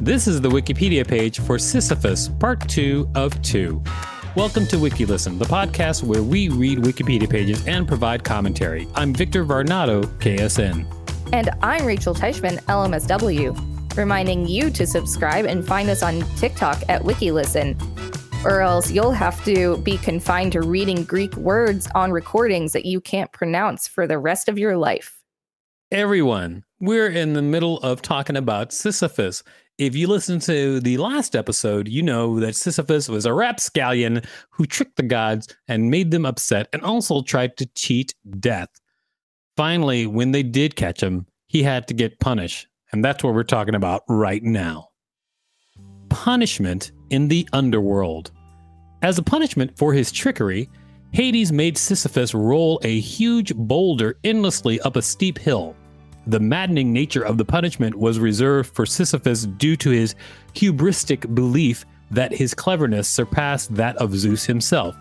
This is the Wikipedia page for Sisyphus, part two of two. Welcome to WikiListen, the podcast where we read Wikipedia pages and provide commentary. I'm Victor Varnado, KSN. And I'm Rachel Teichman, LMSW, reminding you to subscribe and find us on TikTok at WikiListen, or else you'll have to be confined to reading Greek words on recordings that you can't pronounce for the rest of your life. Everyone, we're in the middle of talking about Sisyphus. If you listen to the last episode, you know that Sisyphus was a rapscallion who tricked the gods and made them upset and also tried to cheat death. Finally, when they did catch him, he had to get punished. And that's what we're talking about right now. Punishment in the underworld. As a punishment for his trickery, Hades made Sisyphus roll a huge boulder endlessly up a steep hill. The maddening nature of the punishment was reserved for Sisyphus due to his hubristic belief that his cleverness surpassed that of Zeus himself.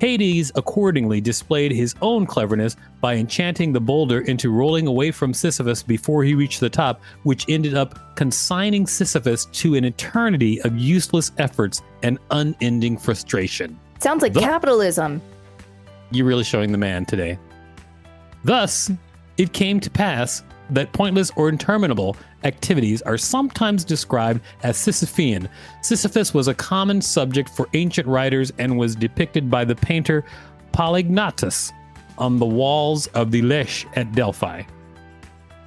Hades accordingly displayed his own cleverness by enchanting the boulder into rolling away from Sisyphus before he reached the top, which ended up consigning Sisyphus to an eternity of useless efforts and unending frustration. Sounds like The- capitalism. You're really showing the man today. Thus, it came to pass that pointless or interminable activities are sometimes described as Sisyphean. Sisyphus was a common subject for ancient writers and was depicted by the painter Polygnotus on the walls of the Lesche at Delphi.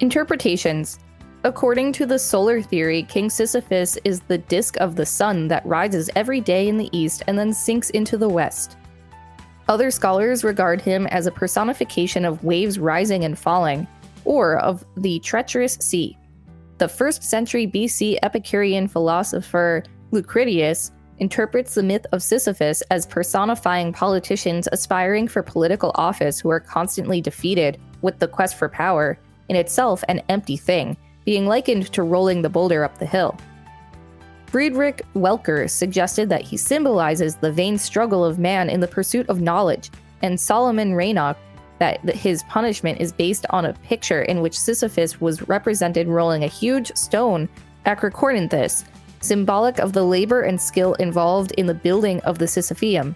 Interpretations. According to the solar theory, King Sisyphus is the disk of the sun that rises every day in the east and then sinks into the west. Other scholars regard him as a personification of waves rising and falling, or of the treacherous sea. The first century BC Epicurean philosopher Lucretius interprets the myth of Sisyphus as personifying politicians aspiring for political office who are constantly defeated, with the quest for power, in itself an empty thing, being likened to rolling the boulder up the hill. Friedrich Welcker suggested that he symbolizes the vain struggle of man in the pursuit of knowledge, and Solomon Reinach that his punishment is based on a picture in which Sisyphus was represented rolling a huge stone Acrocorinthus, symbolic of the labor and skill involved in the building of the Sisypheum.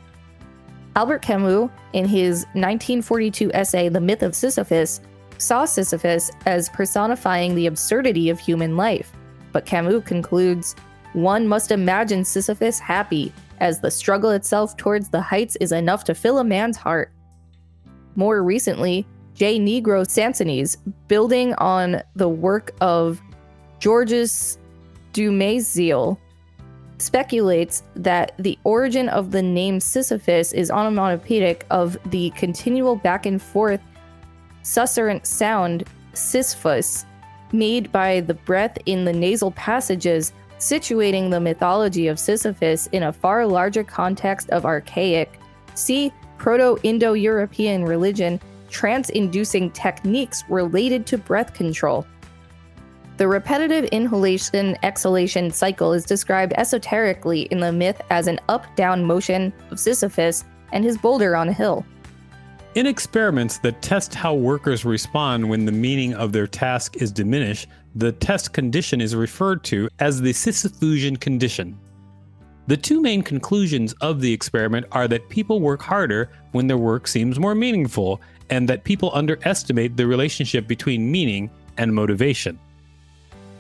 Albert Camus, in his 1942 essay The Myth of Sisyphus, saw Sisyphus as personifying the absurdity of human life. But Camus concludes one must imagine Sisyphus happy, as the struggle itself towards the heights is enough to fill a man's heart. More recently, J. Nigro Sansonese, building on the work of Georges Dumézil, speculates that the origin of the name Sisyphus is onomatopoeic of the continual back and forth susurrant sound Sisyphus made by the breath in the nasal passages, situating the mythology of Sisyphus in a far larger context of archaic, see Proto Indo European religion, trance inducing techniques related to breath control. The repetitive inhalation exhalation cycle is described esoterically in the myth as an up down motion of Sisyphus and his boulder on a hill. In experiments that test how workers respond when the meaning of their task is diminished, the test condition is referred to as the Sisyphusian condition. The two main conclusions of the experiment are that people work harder when their work seems more meaningful, and that people underestimate the relationship between meaning and motivation.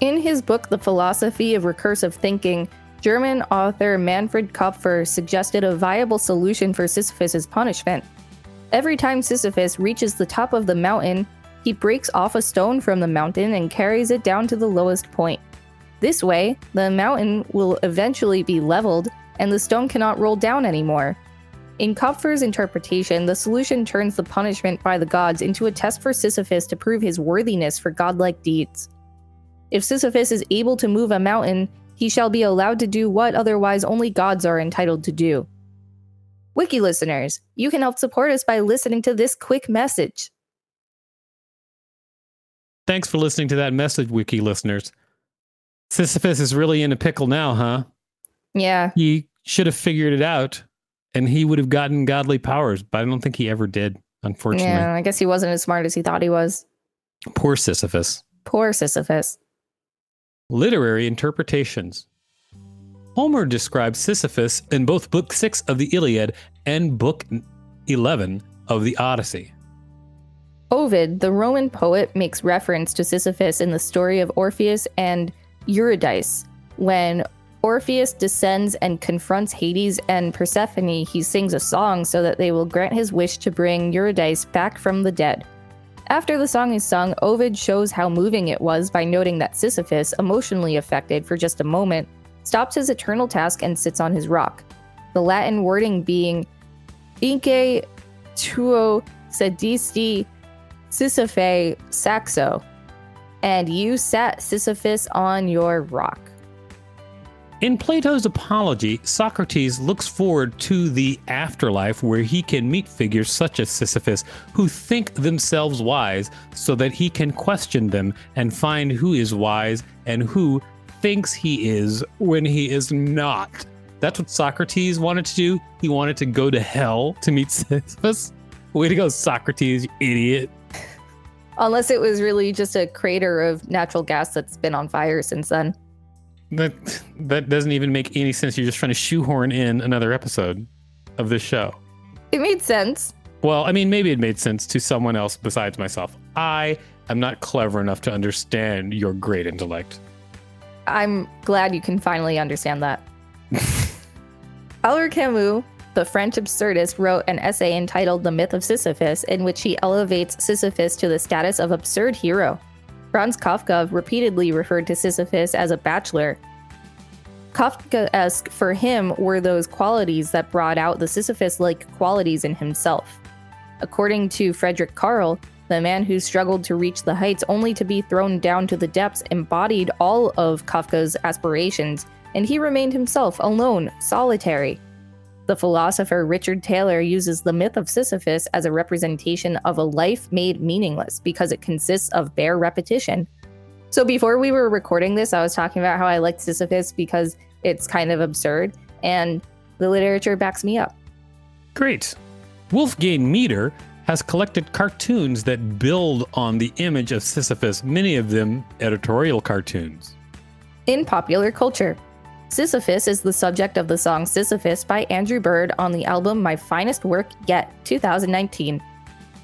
In his book, The Philosophy of Recursive Thinking, German author Manfred Kopfer suggested a viable solution for Sisyphus's punishment. Every time Sisyphus reaches the top of the mountain, he breaks off a stone from the mountain and carries it down to the lowest point. This way, the mountain will eventually be leveled and the stone cannot roll down anymore. In Kopfer's interpretation, the solution turns the punishment by the gods into a test for Sisyphus to prove his worthiness for godlike deeds. If Sisyphus is able to move a mountain, he shall be allowed to do what otherwise only gods are entitled to do. Wiki listeners, you can help support us by listening to this quick message. Thanks for listening to that message, Wiki listeners. Sisyphus is really in a pickle now, huh? Yeah, He should have figured it out and he would have gotten godly powers, but I don't think he ever did, unfortunately. yeah, I guess he wasn't as smart as he thought he was. Poor Sisyphus. Poor Sisyphus. Literary interpretations. Homer describes Sisyphus in both Book 6 of the Iliad and Book 11 of the Odyssey. Ovid, the Roman poet, makes reference to Sisyphus in the story of Orpheus and Eurydice. When Orpheus descends and confronts Hades and Persephone, he sings a song so that they will grant his wish to bring Eurydice back from the dead. After the song is sung, Ovid shows how moving it was by noting that Sisyphus, emotionally affected for just a moment, stops his eternal task and sits on his rock. The Latin wording being Inque tuo sedisti Sisyphe saxo, and you sat Sisyphus on your rock. In Plato's Apology, Socrates looks forward to the afterlife where he can meet figures such as Sisyphus who think themselves wise so that he can question them and find who is wise and who thinks he is when he is not. That's what Socrates wanted to do. He wanted to go to hell to meet Sisyphus. Way to go, Socrates, you idiot. Unless it was really just a crater of natural gas that's been on fire since then. That that doesn't even make any sense. You're just trying to shoehorn in another episode of this show. It made sense. Well, I mean, maybe it made sense to someone else besides myself. I am not clever enough to understand your great intellect. I'm glad you can finally understand that. Albert Camus, the French absurdist, wrote an essay entitled The Myth of Sisyphus, in which he elevates Sisyphus to the status of absurd hero. Franz Kafka repeatedly referred to Sisyphus as a bachelor. Kafkaesque for him were those qualities that brought out the Sisyphus like qualities in himself. According to Frederick Karl, the man who struggled to reach the heights only to be thrown down to the depths embodied all of Kafka's aspirations, and he remained himself alone, solitary. The philosopher Richard Taylor uses the myth of Sisyphus as a representation of a life made meaningless because it consists of bare repetition. So before we were recording this, I was talking about how I liked Sisyphus because it's kind of absurd, and the literature backs me up. Great. Wolfgang Mieder has collected cartoons that build on the image of Sisyphus, many of them editorial cartoons. In popular culture, Sisyphus is the subject of the song Sisyphus by Andrew Bird on the album My Finest Work Yet 2019.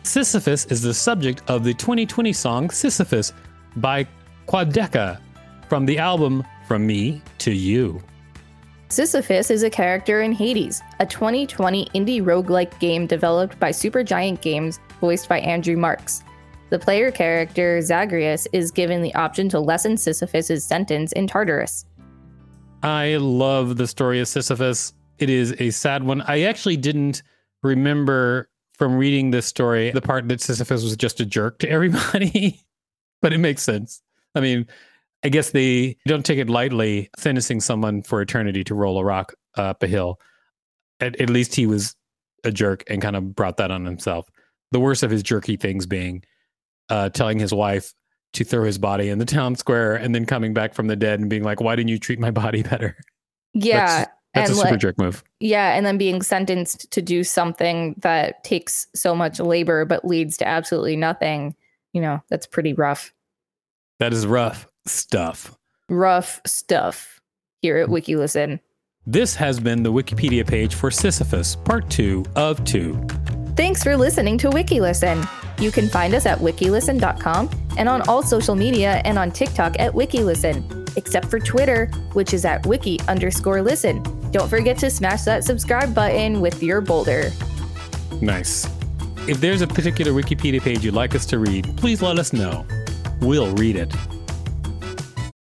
Sisyphus is the subject of the 2020 song Sisyphus by Quadeca from the album From Me to You. Sisyphus is a character in Hades, a 2020 indie roguelike game developed by Supergiant Games, voiced by Andrew Marks. The player character, Zagreus, is given the option to lessen Sisyphus's sentence in Tartarus. I love the story of Sisyphus. It is a sad one. I actually didn't remember from reading this story the part that Sisyphus was just a jerk to everybody, but it makes sense. I mean, I guess they don't take it lightly sentencing someone for eternity to roll a rock up a hill. At, at least he was a jerk and kind of brought that on himself. The worst of his jerky things being uh, telling his wife to throw his body in the town square and then coming back from the dead and being like, "Why didn't you treat my body better?" Yeah, that's, that's a super like, jerk move. Yeah, and then being sentenced to do something that takes so much labor but leads to absolutely nothing. You know, that's pretty rough. That is rough stuff. Rough stuff here at hmm. WikiListen. This has been the Wikipedia page for Sisyphus, part two of two. Thanks for listening to WikiListen. You can find us at wikilisten.com and on all social media and on TikTok at WikiListen, except for Twitter, which is at wiki underscore listen. Don't forget to smash that subscribe button with your boulder. Nice. If there's a particular Wikipedia page you'd like us to read, please let us know. We'll read it.